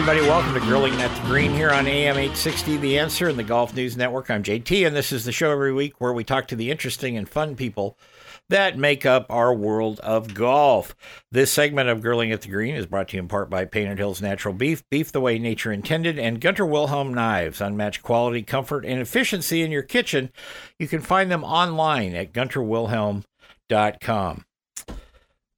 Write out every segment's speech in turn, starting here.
everybody, welcome to Grilling at the Green here on AM 860 The Answer and the Golf News Network. I'm JT, and this is the show every week where we talk to the interesting and fun people that make up our world of golf. This segment of Grilling at the Green is brought to you in part by Painted Hills Natural Beef, beef the way nature intended, and Gunter Wilhelm Knives, unmatched quality, comfort, and efficiency in your kitchen. You can find them online at gunterwilhelm.com.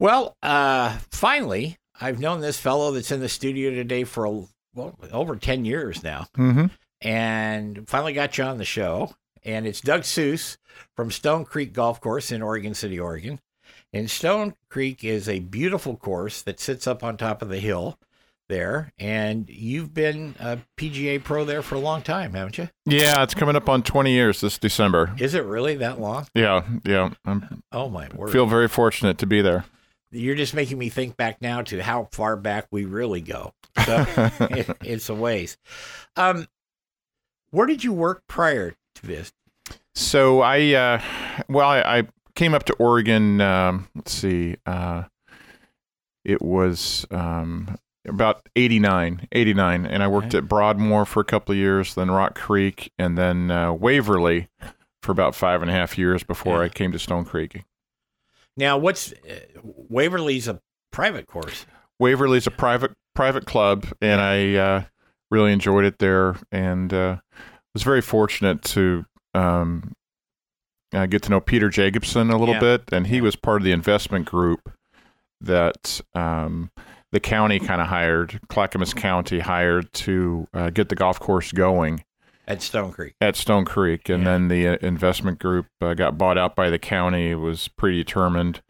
Well, uh, finally, I've known this fellow that's in the studio today for a, well, over 10 years now. Mm-hmm. And finally got you on the show. And it's Doug Seuss from Stone Creek Golf Course in Oregon City, Oregon. And Stone Creek is a beautiful course that sits up on top of the hill there. And you've been a PGA pro there for a long time, haven't you? Yeah, it's coming up on 20 years this December. Is it really that long? Yeah, yeah. I Oh, my word. feel very fortunate to be there. You're just making me think back now to how far back we really go. So it, it's a ways. Um, where did you work prior to this? So I, uh, well, I, I came up to Oregon. Um, let's see, uh, it was um, about 89, 89, and I worked Okay. at Broadmoor for a couple of years, then Rock Creek, and then uh, Waverley for about five and a half years before Yeah. I came to Stone Creek. Now, what's uh, Waverley's a private course? Waverley's a private private club, and I uh, really enjoyed it there, and uh, was very fortunate to um, uh, get to know Peter Jacobsen a little Yeah. bit, and he was part of the investment group that um, the county kind of hired, Clackamas County hired to uh, get the golf course going At Stone Creek. at Stone Creek, and Yeah. then the uh, investment group uh, got bought out by the county. It was predetermined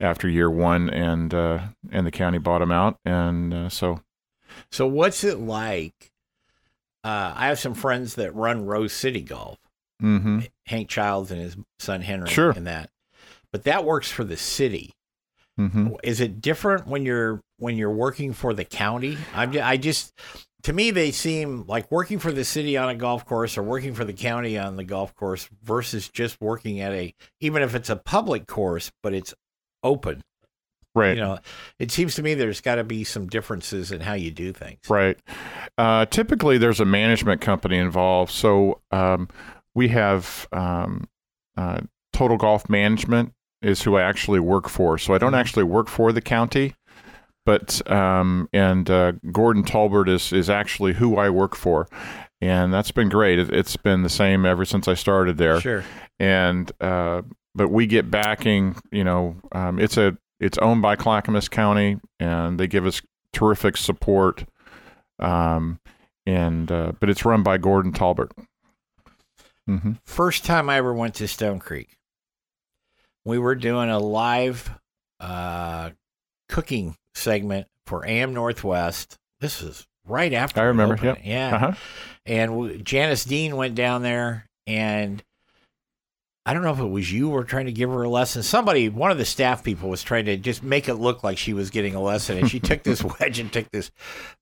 after year one, and uh, and the county bought them out, and uh, so So, what's it like? Uh, I have some friends that run Rose City Golf, hmm Hank Childs and his son Henry, Sure. and that. But that works for the city. hmm Is it different when you're when you're working for the county? I'm I just to me they seem like working for the city on a golf course or working for the county on the golf course versus just working at a even if it's a public course but it's open. right, You know, it seems to me there's got to be some differences in how you do things. right. Uh, typically, there's a management company involved, so um, we have um, uh, Total Golf Management is who I actually work for. So I don't Mhm. actually work for the county, but um, and uh, Gordon Talbert is is actually who I work for, and that's been great. It, it's been the same ever since I started there. Sure. and uh, but we get backing. You know, um, it's a it's owned by Clackamas County, and they give us terrific support. Um, and uh, but it's run by Gordon Talbert. hmm First time I ever went to Stone Creek, we were doing a live uh, cooking segment for AM Northwest. This is right after I remember, yep. Yeah, Uh-huh. and w- Janice Dean went down there, and I don't know if it was you were trying to give her a lesson. Somebody, one of the staff people, was trying to just make it look like she was getting a lesson, and she took this wedge and took this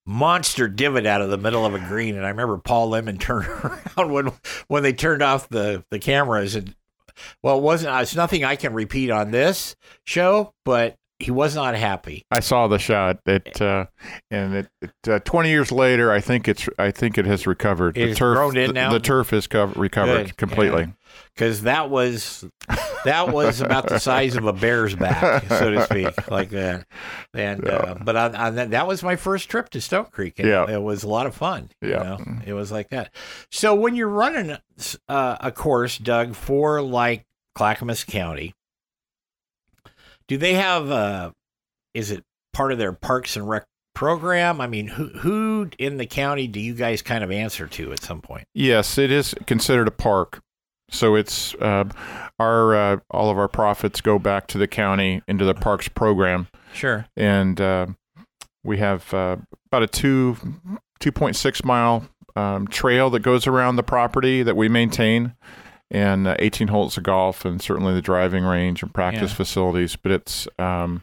monster divot out of the middle of a green. And I remember Paul Lemon turned around when when they turned off the the cameras and. Well, it wasn't. It's nothing I can repeat on this show, but he was not happy. I saw the shot. It uh, and it, it uh, twenty years later, I think it's I think it has recovered. It the turf, grown in the, now? the turf is cover, recovered Good, completely. because that was that was about the size of a bear's back, so to speak, like that. And uh, but on, on that, that was my first trip to Stone Creek. And Yeah. it was a lot of fun. you Yeah. know? it was like that. So when you're running uh, a course, Doug, for like Clackamas County, do they have? Uh, is it part of their Parks and Rec program? I mean, who who in the county do you guys kind of answer to at some point? Yes, it is considered a park. So it's uh, our uh, all of our profits go back to the county into the parks program, Sure. and uh, we have uh, about a two two point six mile um, trail that goes around the property that we maintain, and uh, eighteen holes of golf, and certainly the driving range and practice Yeah. facilities. But it's um,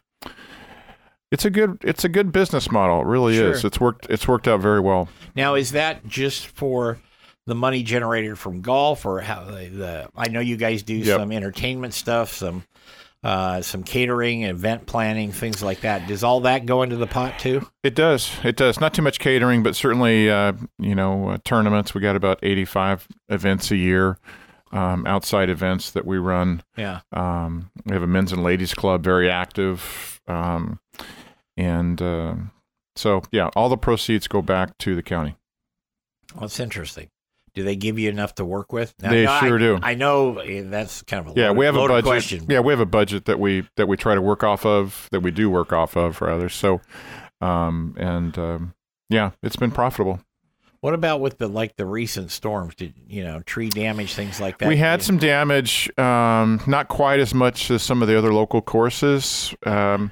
it's a good it's a good business model. It really is. It's worked it's worked out very well. Now, is that just for the money generated from golf, or how the, the I know you guys do Yep. some entertainment stuff, some uh, some catering, event planning, things like that. Does all that go into the pot too? It does. It does. Not too much catering, but certainly, uh, you know, uh, tournaments. We got about 85 events a year, um, outside events that we run. Yeah. Um, we have a men's and ladies club, very active. Um, and uh, so, yeah, all the proceeds go back to the county. Well, that's interesting. Do they give you enough to work with? Now, They I- sure do. I know eh, that's kind of a Yeah, loaded, we have a budget. question. Yeah, we have a budget that we that we try to work off of, that we do work off of, rather. So, um, and um, yeah, it's been profitable. What about with the like the recent storms? Did you know tree damage, things like that? We had some damage, um, not quite as much as some of the other local courses. Um,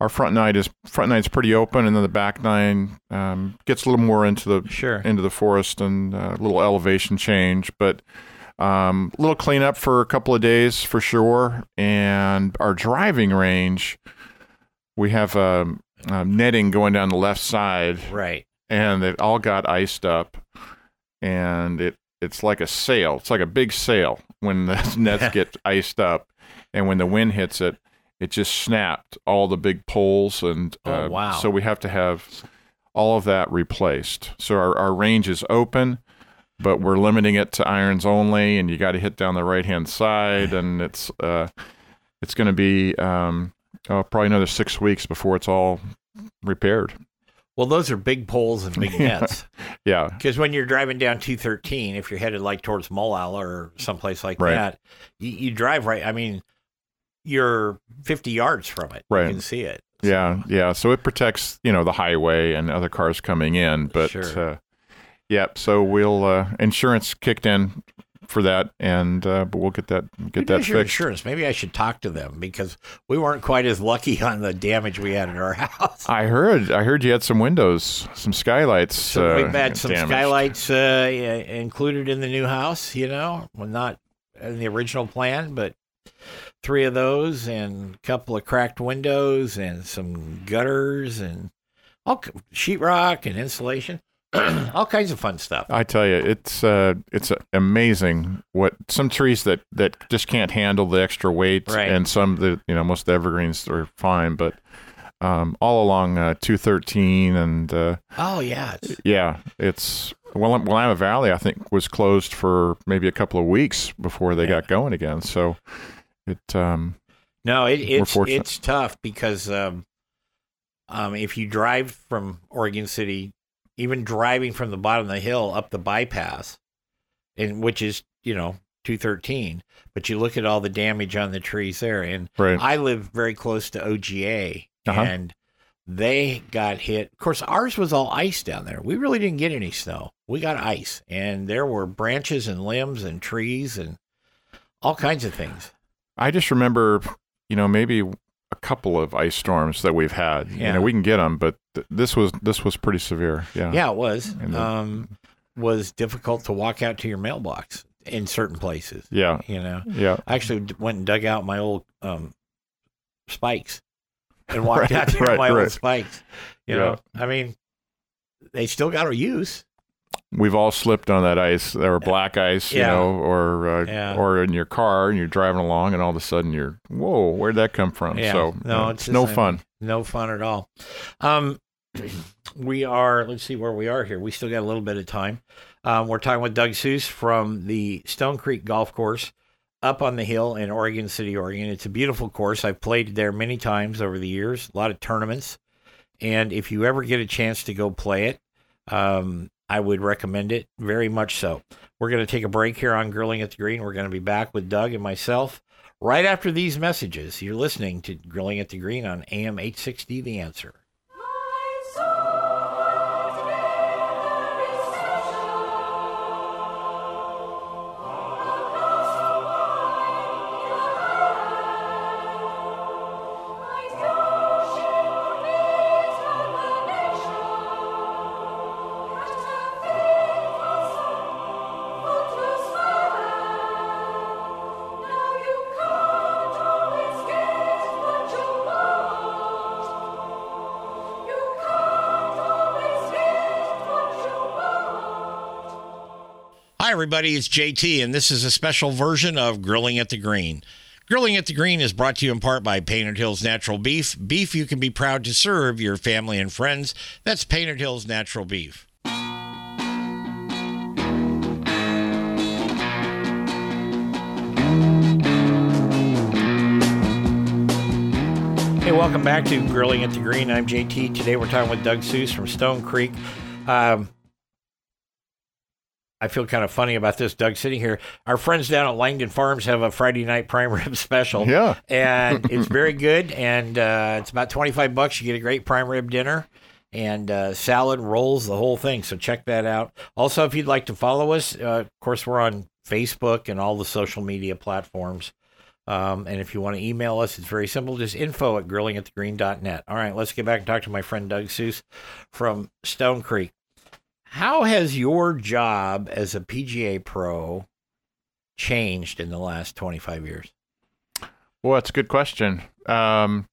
our front nine is front nine's pretty open, and then the back nine um, gets a little more into the Sure. into the forest and uh, a little elevation change, but um, a little cleanup for a couple of days for sure. And our driving range, we have um, um, netting going down the left side Right. And it all got iced up and it it's like a sail. It's like a big sail when the nets get iced up and when the wind hits it it just snapped all the big poles and Oh, uh, wow. so we have to have all of that replaced. So our, our range is open but we're limiting it to irons only and you got to hit down the right hand side and it's uh it's going to be um oh, probably another six weeks before it's all repaired Well, those are big poles and big nets. yeah Because when you're driving down 213, if you're headed like towards Molalla or someplace like Right. that, you, you drive right. I mean, you're 50 yards from it. Right. You can see it. Yeah, yeah. So it protects, you know, the highway and other cars coming in. But Sure. uh, yeah, so we'll uh, insurance kicked in for that, and uh, but we'll get that Who get that does your fixed. insurance? Maybe I should talk to them because we weren't quite as lucky on the damage we had in our house. I heard, I heard you had some windows, some skylights. So uh, we've had some damaged. skylights uh, included in the new house, you know, well, not in the original plan, but three of those and a couple of cracked windows and some gutters and all k- sheetrock and insulation, all kinds of fun stuff. I tell you, it's uh, it's amazing what some trees that that just can't handle the extra weight, Right. and some that you know most of the evergreens are fine, but um, all along uh, two thirteen and. Uh, Oh yeah, Yeah, it's well, Willamette Valley. I think was closed for maybe a couple of weeks before they Yeah. got going again. So it, um, no, it, it's it's tough because um, um, if you drive from Oregon City, even driving from the bottom of the hill up the bypass, and which is you know two thirteen, but you look at all the damage on the trees there, and right, I live very close to OGA, Uh-huh. and they got hit. Of course, ours was all ice down there. We really didn't get any snow. We got ice, and there were branches and limbs and trees and all kinds of things. I just remember, you know, maybe a couple of ice storms that we've had. You know, we can get them, but th- this was this was pretty severe. Yeah, Yeah, it was. Um, was difficult to walk out to your mailbox in certain places. yeah, You know, yeah. I actually went and dug out my old um, spikes and walked Right, out to right, my old spikes. You Yeah. know, I mean, they still got a use. We've all slipped on that ice or black ice, you Yeah. know, or uh, Yeah. or in your car and you're driving along and all of a sudden you're whoa, where'd that come from? Yeah. So No, it's it's no fun. No fun at all. Um, we are. Let's see where we are here. We still got a little bit of time. Um, we're talking with Doug Seuss from the Stone Creek Golf Course up on the hill in Oregon City, Oregon. It's a beautiful course. I've played there many times over the years. A lot of tournaments, and if you ever get a chance to go play it, um, I would recommend it very much. So we're going to take a break here on Grilling at the Green. We're going to be back with Doug and myself right after these messages. You're listening to Grilling at the Green on AM 860 The Answer. Everybody. It's JT, and this is a special version of Grilling at the Green. Grilling at the Green is brought to you in part by Painted Hills Natural Beef. Beef you can be proud to serve your family and friends. That's Painted Hills Natural Beef. Hey, welcome back to Grilling at the Green. I'm JT. Today we're talking with Doug Seuss from Stone Creek. Um, I feel kind of funny about this, Doug, sitting here. Our friends down at Langdon Farms have a Friday night prime rib special. Yeah. And it's very good. And uh, it's about 25 bucks. You get a great prime rib dinner and uh, salad, rolls, the whole thing. So check that out. Also, if you'd like to follow us, uh, of course, we're on Facebook and all the social media platforms. Um, and if you want to email us, it's very simple. Just info at grillingatthegreen.net. All right, let's get back and talk to my friend Doug Seuss from Stone Creek. How has your job as a PGA pro changed in the last 25 years? Well, that's a good question. Um,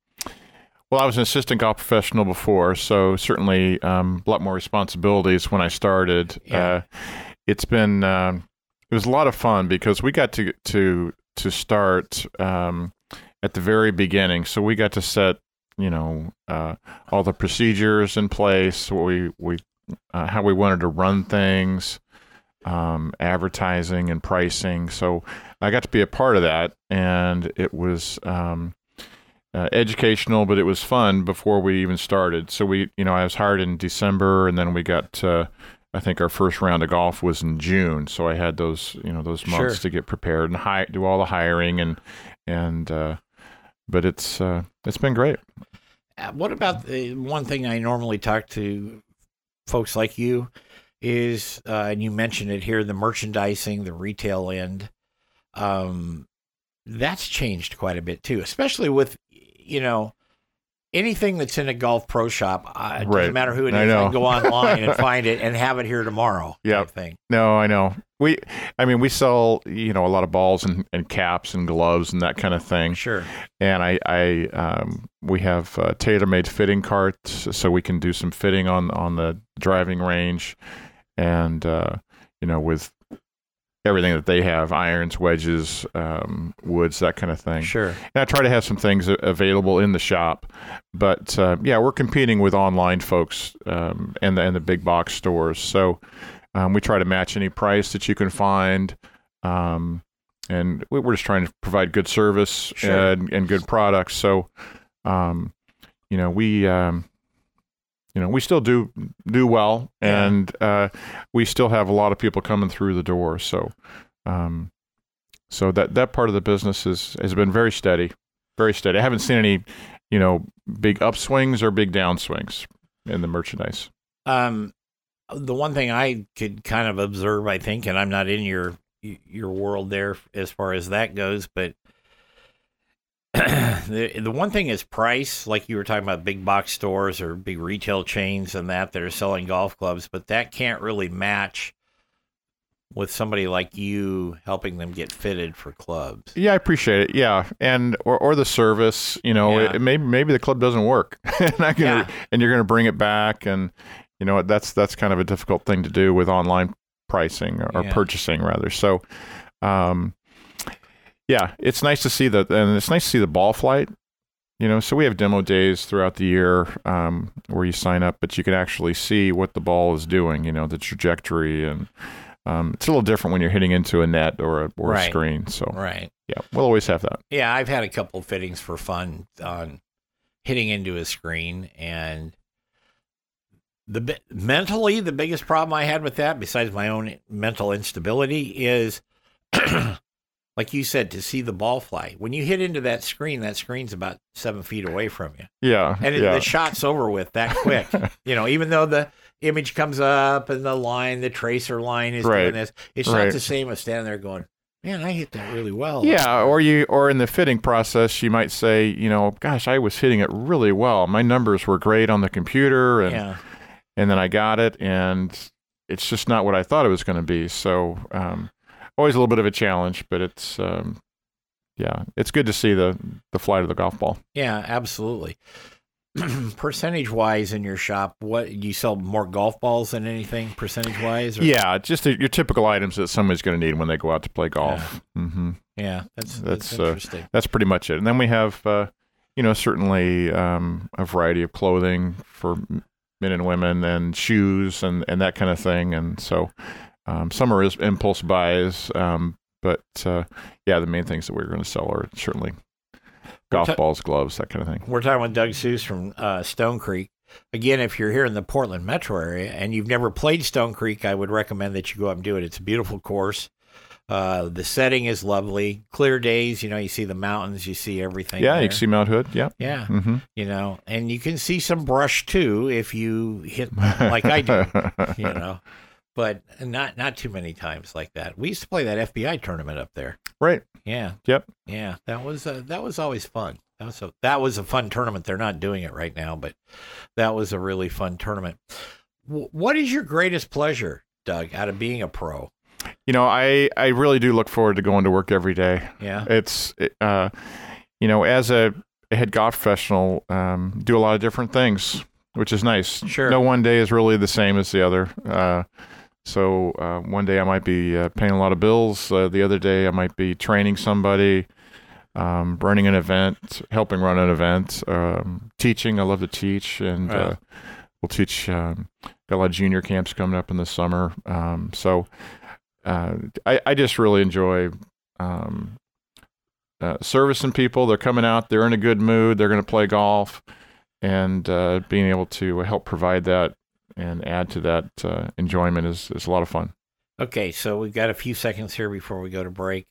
well, I was an assistant golf professional before, so certainly um, a lot more responsibilities when I started. Yeah. Uh, it's been um, it was a lot of fun because we got to to to start um, at the very beginning. So we got to set you know uh, all the procedures in place. What we we uh, how we wanted to run things, um, advertising and pricing. So I got to be a part of that, and it was um, uh, educational, but it was fun before we even started. So we, you know, I was hired in December, and then we got. Uh, I think our first round of golf was in June, so I had those, you know, those months Sure. to get prepared and hi- do all the hiring and and. Uh, but it's uh, it's been great. Uh, What about the one thing I normally talk to folks like you is, uh, and you mentioned it here, the merchandising, the retail end. Um, that's changed quite a bit too, especially with, you know, anything that's in a golf pro shop. Uh, it Right. doesn't matter who it is. I I, know. can go online and find it and have it here tomorrow. Yeah. thing. No, I know. We, I mean, we sell you know a lot of balls and, and caps and gloves and that kind of thing. Sure. And I, I, um, we have uh, TaylorMade fitting carts, so we can do some fitting on on the driving range, and uh, you know with everything that they have, irons, wedges, um, woods, that kind of thing. Sure. And I try to have some things available in the shop, but uh, yeah, we're competing with online folks um, and the and the big box stores. So um, we try to match any price that you can find, um, and we- we're just trying to provide good service Sure. and, and good products. So, um, you know, we. Um, you know, we still do do well, Yeah. and uh, we still have a lot of people coming through the door. So, um, so that that part of the business is has been very steady, very steady. I haven't seen any, you know, big upswings or big downswings in the merchandise. Um, the one thing I could kind of observe, I think, and I'm not in your your world there as far as that goes, but the the one thing is price. Like you were talking about, big box stores or big retail chains and that that are selling golf clubs, but that can't really match with somebody like you helping them get fitted for clubs. Yeah, I appreciate it. Yeah, and or, or the service. You know, Yeah. it, maybe maybe the club doesn't work, and I can, Yeah. and you're going to bring it back, and You know, that's that's kind of a difficult thing to do with online pricing or Yeah. purchasing rather. So, um, yeah, it's nice to see that, and it's nice to see the ball flight. You know, so we have demo days throughout the year um, where you sign up, but you can actually see what the ball is doing. You know, the trajectory, and um, it's a little different when you're hitting into a net or a, or Right. a screen. So, Right. yeah, we'll always have that. Yeah, I've had a couple fittings for fun on hitting into a screen and the mentally the biggest problem I had with that besides my own mental instability is like you said to see the ball fly. When you hit into that screen, that screen's about 7 feet away from you. Yeah, And it, yeah. the shot's over with that quick. you know, even though the image comes up and the line, the tracer line is Right. doing this, it's Right. not the same as standing there going, "Man, I hit that really well." Yeah, or you or in the fitting process, you might say, you know, gosh, I was hitting it really well. My numbers were great on the computer, and yeah. and then I got it, and it's just not what I thought it was going to be. So, um, always a little bit of a challenge, but it's um, yeah, it's good to see the the flight of the golf ball. Yeah, absolutely. percentage wise in your shop, what you sell more golf balls than anything percentage wise? Yeah, just the, your typical items that somebody's going to need when they go out to play golf. hmm yeah, that's that's, That's, uh, interesting. That's pretty much it. And then we have, uh, you know, certainly um, a variety of clothing for men and women, and shoes and and that kind of thing. And so um, some are is impulse buys, um, but uh, yeah, the main things that we're going to sell are certainly golf ta- balls, gloves, that kind of thing. We're talking with Doug Seuss from uh, Stone Creek. Again, if you're here in the Portland metro area and you've never played Stone Creek, I would recommend that you go up and do it. It's a beautiful course. Uh, the setting is lovely. Clear days, you know, you see the mountains, you see everything. Yeah, there. you can see Mount Hood. Yeah. Yeah, Mm-hmm. you know, and you can see some brush too if you hit like I do. you know, but not not too many times like that. We used to play that FBI tournament up there. right. Yeah, Yep. yeah, that was uh, that was always fun. That was a that was a fun tournament. They're not doing it right now, but that was a really fun tournament. W- what is your greatest pleasure, Doug, out of being a pro? You know, I I really do look forward to going to work every day. Yeah, it's it, uh, you know as a, a head golf professional um, do a lot of different things which is nice Sure. no one day is really the same as the other uh, so uh, one day i might be uh, paying a lot of bills uh, the other day i might be training somebody um, running an event helping run an event um, teaching i love to teach and Right. uh, we'll teach um, got a lot of junior camps coming up in the summer um, so uh, I, I just really enjoy um, uh, servicing people. They're coming out, they're in a good mood, they're going to play golf, and uh, being able to help provide that and add to that uh, enjoyment is, is a lot of fun. Okay, so we've got a few seconds here before we go to break.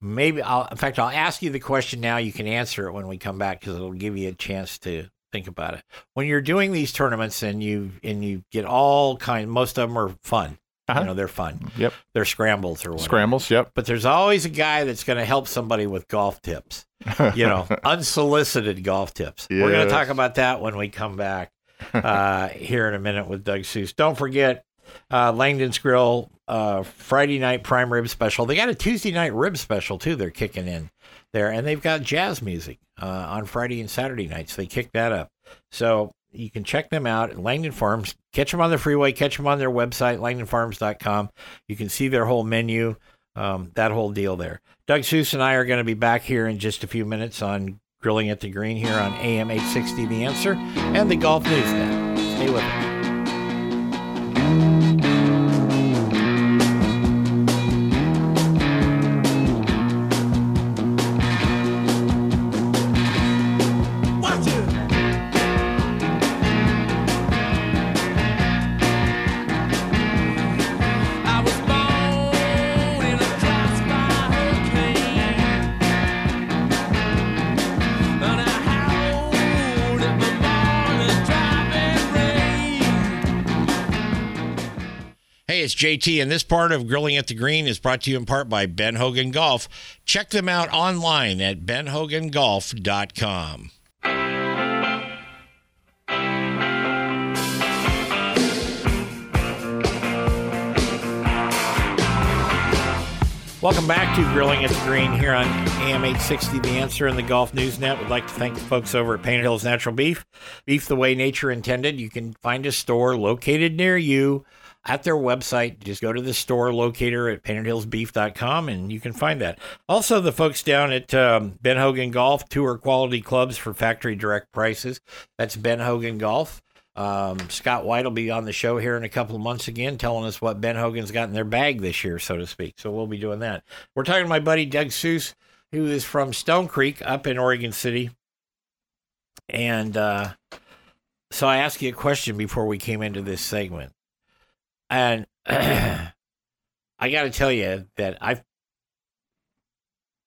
Maybe I'll, in fact, I'll ask you the question now. You can answer it when we come back because it'll give you a chance to think about it. When you're doing these tournaments and you and you get all kind, most of them are fun. Uh-huh. You know, they're fun. Yep. They're scrambles or whatever. Scrambles, yep. But there's always a guy that's going to help somebody with golf tips. You know, unsolicited golf tips. We're going to talk about that when we come back uh, here in a minute with Doug Seuss. Don't forget uh, Langdon's Grill uh, Friday night prime rib special. They got a Tuesday night rib special too. They're kicking in there, and they've got jazz music uh, on Friday and Saturday nights. They kick that up, so you can check them out at Langdon Farms. Catch them on the freeway. Catch them on their website, LangdonFarms.com. You can see their whole menu, um, that whole deal there. Doug Seuss and I are going to be back here in just a few minutes on Grilling at the Green here on AM 860 The Answer and the Golf News Net. Stay with us. JT, and this part of Grilling at the Green is brought to you in part by Ben Hogan Golf. Check them out online at benhogangolf.com. Welcome back to Grilling at the Green here on AM 860 The Answer and the Golf News Net. We'd like to thank the folks over at Painted Hills Natural Beef. Beef the way nature intended. You can find a store located near you at their website. Just go to the store locator at paintedhillsbeef.com and you can find that. Also, the folks down at um, Ben Hogan Golf, tour quality clubs for factory direct prices. That's Ben Hogan Golf. Um, Scott White will be on the show here in a couple of months again, telling us what Ben Hogan's got in their bag this year, so to speak. So we'll be doing that. We're talking to my buddy Doug Seuss, who is from Stone Creek up in Oregon City. And uh, so I asked you a question before we came into this segment. And I got to tell you that I've,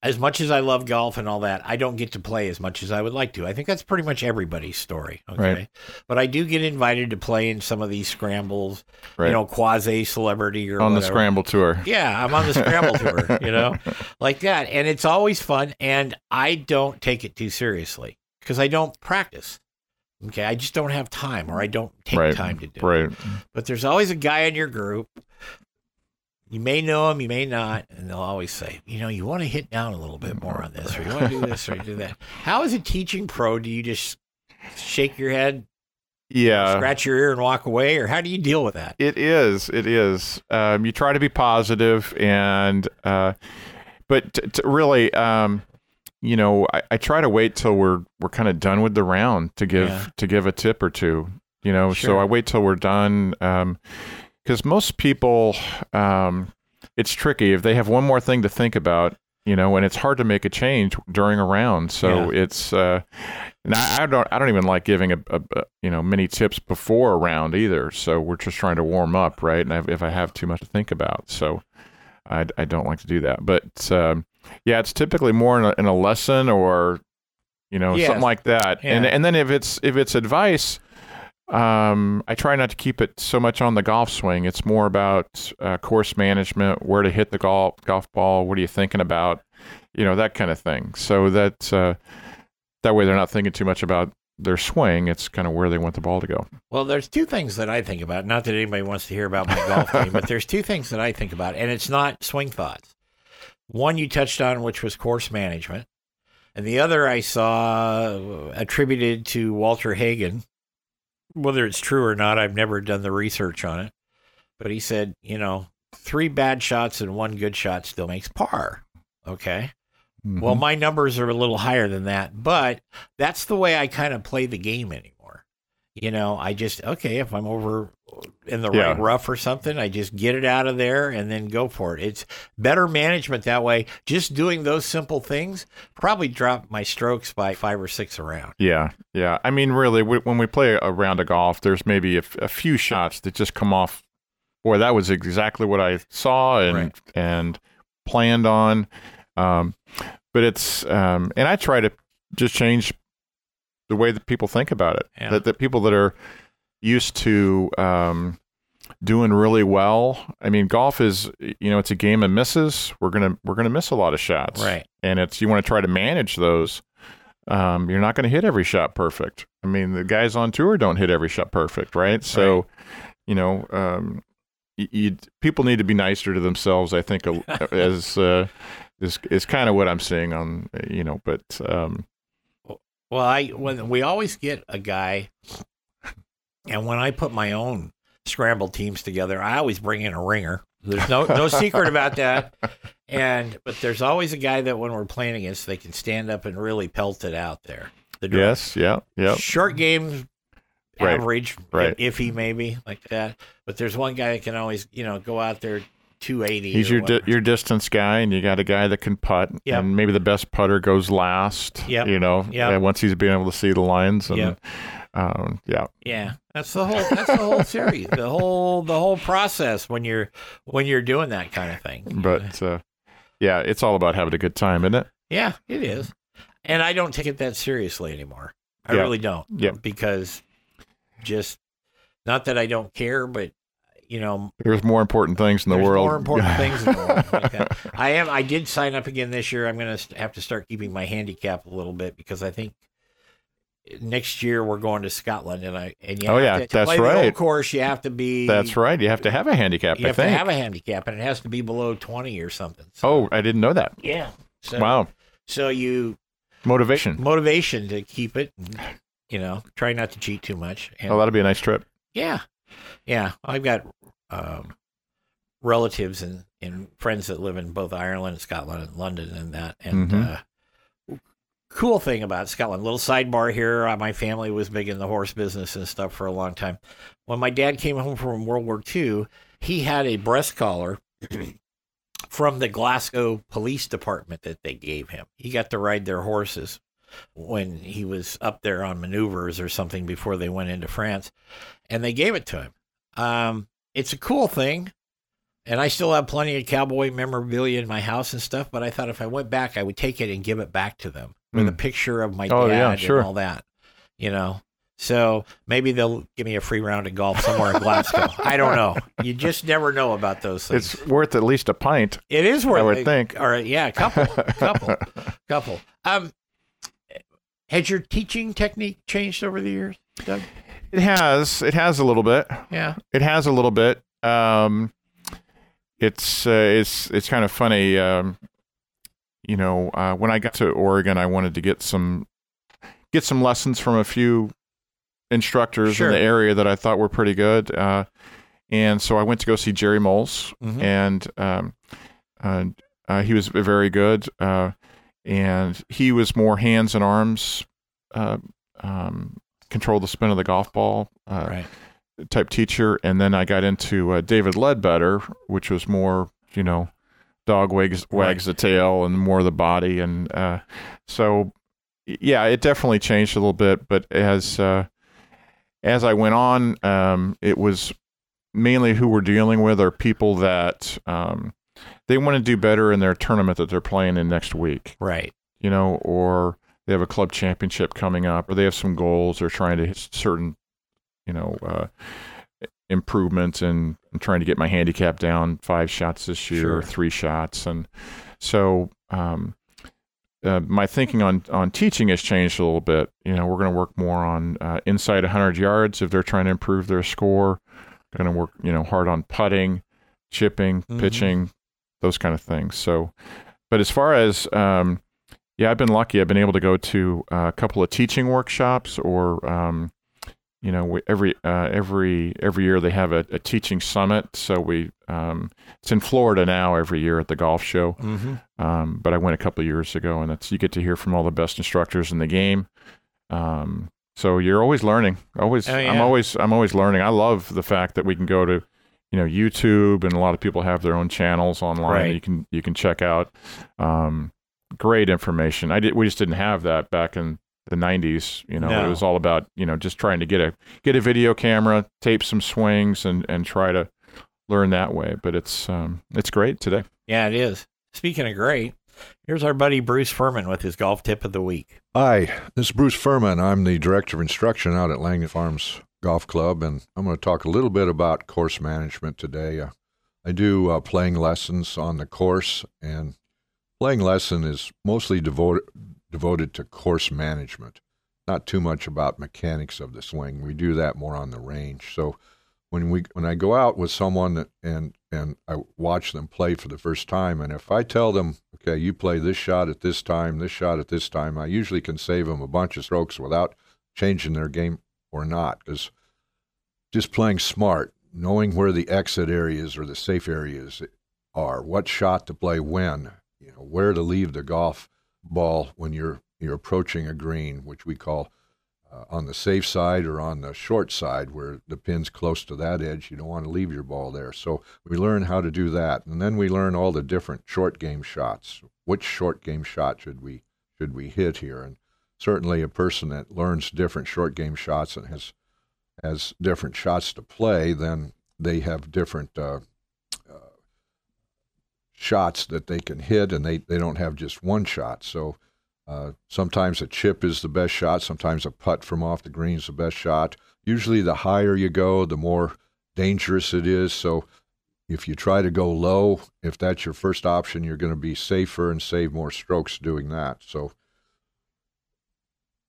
as much as I love golf and all that, I don't get to play as much as I would like to. I think that's pretty much everybody's story. Okay. Right. But I do get invited to play in some of these scrambles, Right. you know, quasi celebrity or on the scramble tour. Yeah, I'm on the scramble tour, you know, like that. And it's always fun. And I don't take it too seriously because I don't practice. Okay. I just don't have time or I don't take right. time to do it. Right. But there's always a guy in your group. You may know him, you may not, and they'll always say, you know, you want to hit down a little bit more on this, or you want to do this, or you do that. How is a teaching pro? Do you just shake your head, Yeah. scratch your ear, and walk away, or how do you deal with that? It is. It is. Um, you try to be positive, and uh, but t- t- really, um, you know, I, I try to wait till we're we're kind of done with the round to give Yeah. to give a tip or two. You know, Sure. so I wait till we're done because most people, um, it's tricky if they have one more thing to think about. You know, and it's hard to make a change during a round. So it's, uh, and I, I don't, I don't even like giving a, a, a, you know, many tips before a round either. So we're just trying to warm up, right? And if, if I have too much to think about, so I, I don't like to do that. But um, yeah, it's typically more in a, in a lesson or, you know, Yes. something like that. And and then if it's if it's advice, um, I try not to keep it so much on the golf swing. It's more about uh, course management, where to hit the golf golf ball, what are you thinking about, you know, that kind of thing. So that uh, that way they're not thinking too much about their swing. It's kind of where they want the ball to go. Well, there's two things that I think about. Not that anybody wants to hear about my golf game, but there's two things that I think about, and it's not swing thoughts. One you touched on, which was course management, and the other I saw attributed to Walter Hagen. Whether it's true or not, I've never done the research on it, but he said, you know, three bad shots and one good shot still makes par. Okay. Well, Mhm. my numbers are a little higher than that, but that's the way I kind of play the game anymore. You know, I just okay if I'm over in the Yeah. right rough or something, I just get it out of there and then go for it. It's better management that way. Just doing those simple things probably drop my strokes by five or six around. Yeah, yeah. I mean, really, w- when we play a round of golf, there's maybe a few shots that just come off. Boy, that was exactly what I saw and Right. and planned on. Um, but it's um, and I try to just change the way that people think about it. Yeah. That that people that are used to um, doing really well. I mean, golf is you know it's a game of misses. We're gonna we're gonna miss a lot of shots Right. and it's you want to try to manage those. Um, you're not going to hit every shot perfect. I mean, the guys on tour don't hit every shot perfect, right? So, you know, um, you, you people need to be nicer to themselves. I think as uh, is is kind of what I'm seeing on you know, but um, Well, I when we always get a guy, and when I put my own scrambled teams together, I always bring in a ringer. There's no no secret about that. And but there's always a guy that when we're playing against, they can stand up and really pelt it out there. The yes, yeah, yeah, short games, Right, average, right. iffy maybe like that. But there's one guy that can always you know go out there 280. he's your di- your distance guy, and you got a guy that can putt, Yep. and maybe the best putter goes last. Yeah. you know, Yep. and once he's been able to see the lines, and Yep. um, yeah, Yeah, that's the whole. That's the whole series. The whole the whole process when you're when you're doing that kind of thing. but uh, yeah, it's all about having a good time, isn't it? yeah, it is. And I don't take it that seriously anymore. I Yeah. really don't. Yeah. Because just not that I don't care, but you know, There's more important things in the there's world. more important things in the world. Like. I am. I did sign up again this year. I'm going to have to start keeping my handicap a little bit because I think next year we're going to Scotland, and I and you Oh, have yeah, to, to that's play the old course. You have to be That's right. You have to have a handicap. You I have to have a handicap, and it has to be below twenty or something. So, oh, I didn't know that. yeah. So, Wow, So you motivation. motivation to keep it. and, You know, try not to cheat too much. And, Oh, that'll be a nice trip. Yeah, yeah. I've got um, relatives and, and friends that live in both Ireland and Scotland and London and that. And Mhm. uh, cool thing about Scotland, little sidebar here. Uh, my family was big in the horse business and stuff for a long time. When my dad came home from World War II, he had a breast collar. From the Glasgow Police Department that they gave him. He got to ride their horses when he was up there on maneuvers or something before they went into France, and they gave it to him. Um, it's a cool thing, and I still have plenty of cowboy memorabilia in my house and stuff. But I thought if I went back, I would take it and give it back to them with a Mm. picture of my Oh, dad yeah, sure. and all that. You know, so maybe they'll give me a free round of golf somewhere in Glasgow. I don't know. You just never know about those things. It's worth at least a pint. It is worth. I would it. think. All right, yeah, a couple, couple, couple. Um, has your teaching technique changed over the years, Doug? It has. It has a little bit. Yeah. It has a little bit. Um, it's uh, it's it's kind of funny. Um, you know, uh, when I got to Oregon, I wanted to get some get some lessons from a few instructors Sure. in the area that I thought were pretty good. Uh, and so I went to go see Jerry Mowlds, Mhm. and um, uh, uh, he was very good. And he was more hands and arms, uh, um, control the spin of the golf ball. Uh, Right. type teacher, and then I got into uh, David Leadbetter, which was more, you know, dog wags wags the tail and more the body, and uh, so yeah, it definitely changed a little bit. But as uh, as I went on, um, it was mainly who we're dealing with are people that um, they want to do better in their tournament that they're playing in next week Right. you know, or they have a club championship coming up, or they have some goals, or trying to hit certain, you know, uh, improvements, and I'm trying to get my handicap down five shots this year, or Sure. three shots, and so um, uh, my thinking on on teaching has changed a little bit. You know, we're going to work more on uh, inside 100 yards if they're trying to improve their score. Going to work, you know, hard on putting, chipping, Mhm. pitching, those kind of things. So, but as far as um, yeah, I've been lucky. I've been able to go to uh, a couple of teaching workshops, or um, you know, every uh, every every year they have a, a teaching summit. So we um, it's in Florida now every year at the golf show. Mm-hmm. Um, but I went a couple of years ago, and that's you get to hear from all the best instructors in the game. Um, so you're always learning. Always, Oh, I'm always, I'm always learning. I love the fact that we can go to, you know, YouTube, and a lot of people have their own channels online. Right. You can you can check out. Um, great information. I did. We just didn't have that back in the 90s. You know, No. it was all about you know just trying to get a get a video camera, tape some swings, and and try to learn that way. But it's um, it's great today. Yeah, it is. Speaking of great, here's our buddy Bruce Furman with his golf tip of the week. Hi, this is Bruce Furman. I'm the Director of Instruction out at Langdon Farms Golf Club, and I'm going to talk a little bit about course management today. Uh, I do uh, playing lessons on the course, and playing lesson is mostly devoted devoted to course management, not too much about mechanics of the swing. We do that more on the range. So when we when I go out with someone that, and and I watch them play for the first time, and if I tell them, okay, you play this shot at this time, this shot at this time, I usually can save them a bunch of strokes without changing their game or not, because just playing smart, knowing where the exit areas or the safe areas are, what shot to play when, you know, where to leave the golf ball when you're you're approaching a green, which we call uh, on the safe side or on the short side where the pin's close to that edge. You don't want to leave your ball there. So we learn how to do that, and then we learn all the different short game shots. Which short game shot should we should we hit here? And certainly, a person that learns different short game shots and has has different shots to play, then they have different. Uh, uh, shots that they can hit and they, they don't have just one shot so uh, sometimes a chip is the best shot. Sometimes a putt from off the green is the best shot. Usually, the higher you go, the more dangerous it is. So, if you try to go low, if that's your first option, you're going to be safer and save more strokes doing that. So,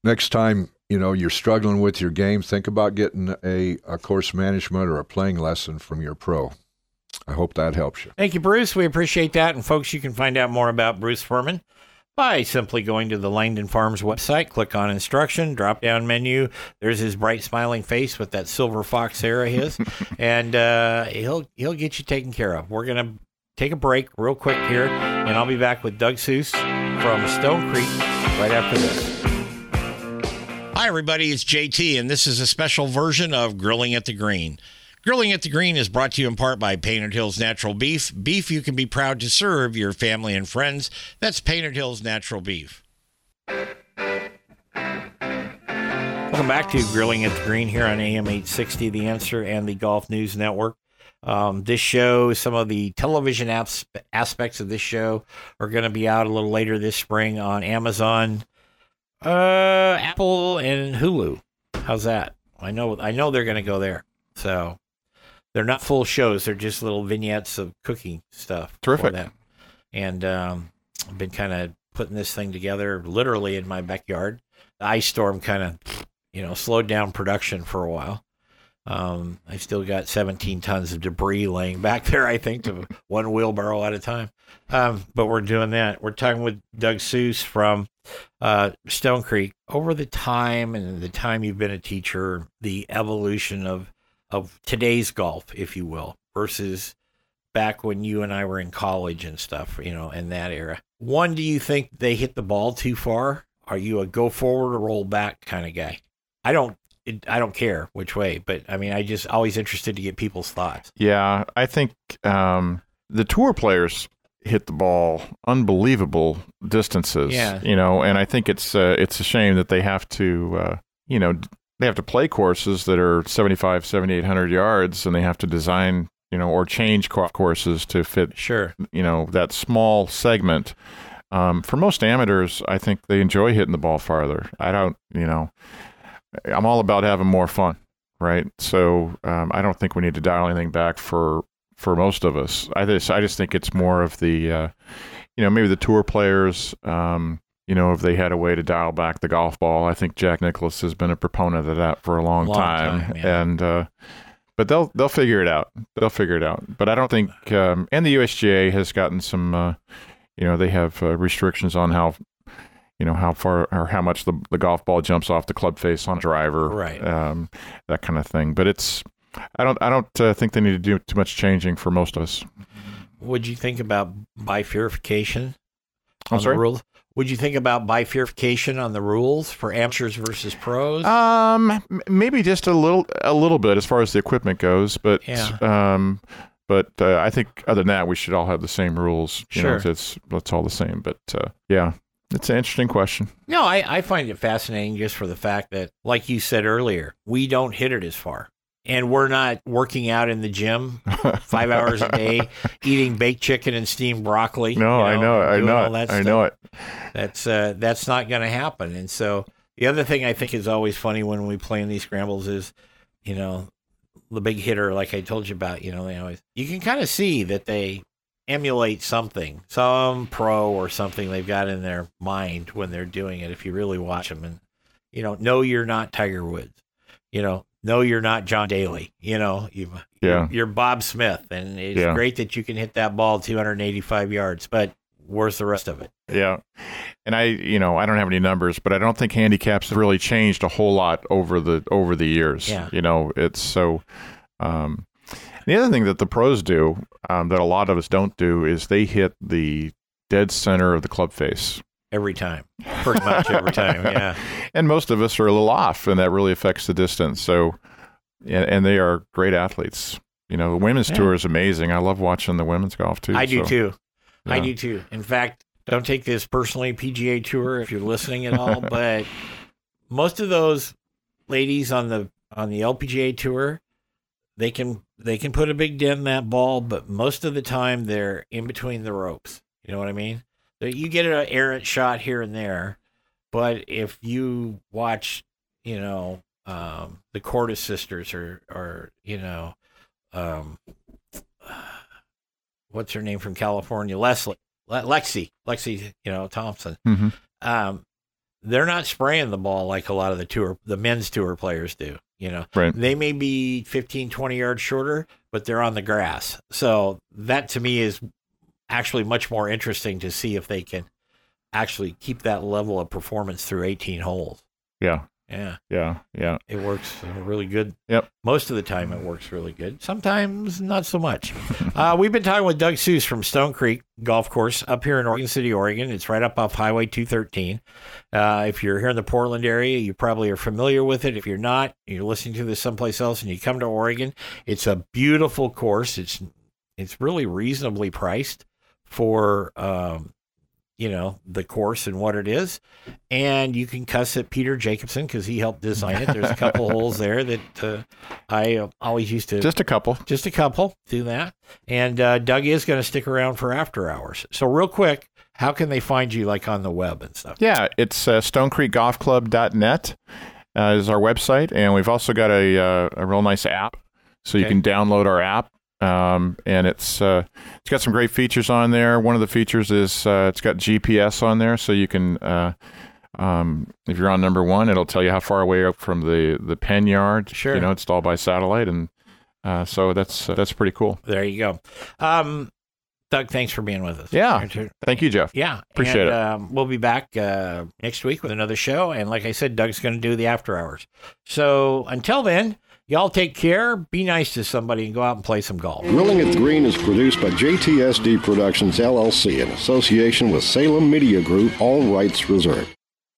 next time you know you're struggling with your game, think about getting a, a course management or a playing lesson from your pro. I hope that helps you. Thank you, Bruce. We appreciate that. And folks, you can find out more about Bruce Furman by simply going to the Langdon Farms website, click on instruction, drop down menu. There's his bright smiling face with that silver fox hair of his, and uh, he'll he'll get you taken care of. We're gonna take a break real quick here, and I'll be back with Doug Seuss from Stone Creek right after this. Hi, everybody. It's JT, and this is a special version of Grilling at the Green. Grilling at the Green is brought to you in part by Painted Hills Natural Beef. Beef you can be proud to serve your family and friends. That's Painted Hills Natural Beef. Welcome back to Grilling at the Green here on AM 860, The Answer, and the Golf News Network. Um, this show, some of the television apps, aspects of this show are going to be out a little later this spring on Amazon, uh, Apple, and Hulu. How's that? I know, I know they're going to go there. So they're not full shows; they're just little vignettes of cooking stuff. Terrific. And um, I've been kind of putting this thing together, literally in my backyard. The ice storm kind of, you know, slowed down production for a while. Um, I still got 17 tons of debris laying back there, I think, to one wheelbarrow at a time. Um, but we're doing that. We're talking with Doug Seuss from uh, Stone Creek. Over the time and the time you've been a teacher, the evolution of of today's golf, if you will, versus back when you and I were in college and stuff, you know, in that era. One, do you think they hit the ball too far? Are you a go forward or roll back kind of guy? I don't. I don't care which way, but I mean, I just always interested to get people's thoughts. Yeah, I think um, the tour players hit the ball unbelievable distances. Yeah. you know, and I think it's uh, it's a shame that they have to, uh, you know, they have to play courses that are 75, 7800 yards, and they have to design, you know, or change courses to fit, Sure. you know, that small segment. Um, for most amateurs, I think they enjoy hitting the ball farther. I don't, you know, I'm all about having more fun, right? So um, I don't think we need to dial anything back for for most of us. I just I just think it's more of the, uh, you know, maybe the tour players. Um, you know, if they had a way to dial back the golf ball, I think Jack Nicklaus has been a proponent of that for a long, Long time, time, yeah. and. Uh, but they'll they'll figure it out. They'll figure it out. But I don't think. Um, and the USGA has gotten some. Uh, you know, they have uh, restrictions on how, you know, how far or how much the the golf ball jumps off the club face on a driver, Right. Um, that kind of thing. But it's. I don't. I don't uh, think they need to do too much changing for most of us. Would you think about bifurcation? I'm on the sorry? rules? Would you think about bifurcation on the rules for amateurs versus pros? Um, maybe just a little, a little bit as far as the equipment goes, but Yeah. um, but uh, I think other than that, we should all have the same rules. You know, Sure. it's it's all the same. But uh, yeah, it's an interesting question. No, I, I find it fascinating just for the fact that, like you said earlier, we don't hit it as far. And we're not working out in the gym five hours a day, eating baked chicken and steamed broccoli. No, you I know, it, I know it, I know it. That's uh, that's not going to happen. And so the other thing I think is always funny when we play in these scrambles is, you know, the big hitter, like I told you about. You know, they always you can kind of see that they emulate something, some pro or something they've got in their mind when they're doing it. If you really watch them, and you know, no, you're not Tiger Woods. You know, no, you're not John Daly. You know, you Yeah. you're Bob Smith, and it's Yeah. great that you can hit that ball 285 yards, but where's the rest of it? Yeah. And I, you know, I don't have any numbers, but I don't think handicaps have really changed a whole lot over the over the years. Yeah. You know, it's so um the other thing that the pros do um, that a lot of us don't do is they hit the dead center of the club face. Every time, pretty much every time. Yeah, And most of us are a little off, and that really affects the distance. So, and, and they are great athletes. You know, the women's Yeah. tour is amazing. I love watching the women's golf too. I do so, too. I yeah. do too. In fact, don't take this personally, PGA Tour, if you're listening at all, but most of those ladies on the on the LPGA Tour, they can they can put a big dent in that ball, but most of the time they're in between the ropes. You know what I mean? You get an errant shot here and there, but if you watch, you know, um, the Korda sisters or or you know, um, what's her name from California, Leslie, Le- Lexi, Lexi, you know Thompson. Mhm. Um, they're not spraying the ball like a lot of the tour, the men's tour players do. You know, Right. they may be 15, 20 yards shorter, but they're on the grass. So that to me is actually much more interesting to see if they can actually keep that level of performance through 18 holes. Yeah. Yeah, Yeah. Yeah. it works really good. Yep. Most of the time, it works really good. Sometimes not so much. uh, we've been talking with Doug Seuss from Stone Creek Golf Course up here in Oregon City, Oregon. It's right up off Highway 213. Uh, if you're here in the Portland area, you probably are familiar with it. If you're not, you're listening to this someplace else, and you come to Oregon, it's a beautiful course. It's it's really reasonably priced for um, you know the course and what it is, and you can cuss at Peter Jacobsen because he helped design it. There's a couple holes there that uh, I uh, always used to Just a couple. just a couple do that. And uh, Doug is going to stick around for after hours. So real quick, how can they find you like on the web and stuff? Yeah, it's uh, stonecreekgolfclub.net uh, is our website, and we've also got a uh, a real nice app, so you can download our app. Um, and it's uh, it's got some great features on there. One of the features is uh, it's got GPS on there, so you can uh, um, if you're on number one, it'll tell you how far away up from the the pen yard. Sure. you know it's all by satellite, and uh, so that's uh, that's pretty cool. There you go. Um, Doug, thanks for being with us. Yeah. Thank you, Jeff. Yeah. Appreciate and, it. Um, we'll be back uh, next week with another show. And like I said, Doug's going to do the after hours. So until then, y'all take care. Be nice to somebody and go out and play some golf. Grilling at Green is produced by JTSD Productions LLC in association with Salem Media Group, all rights reserved.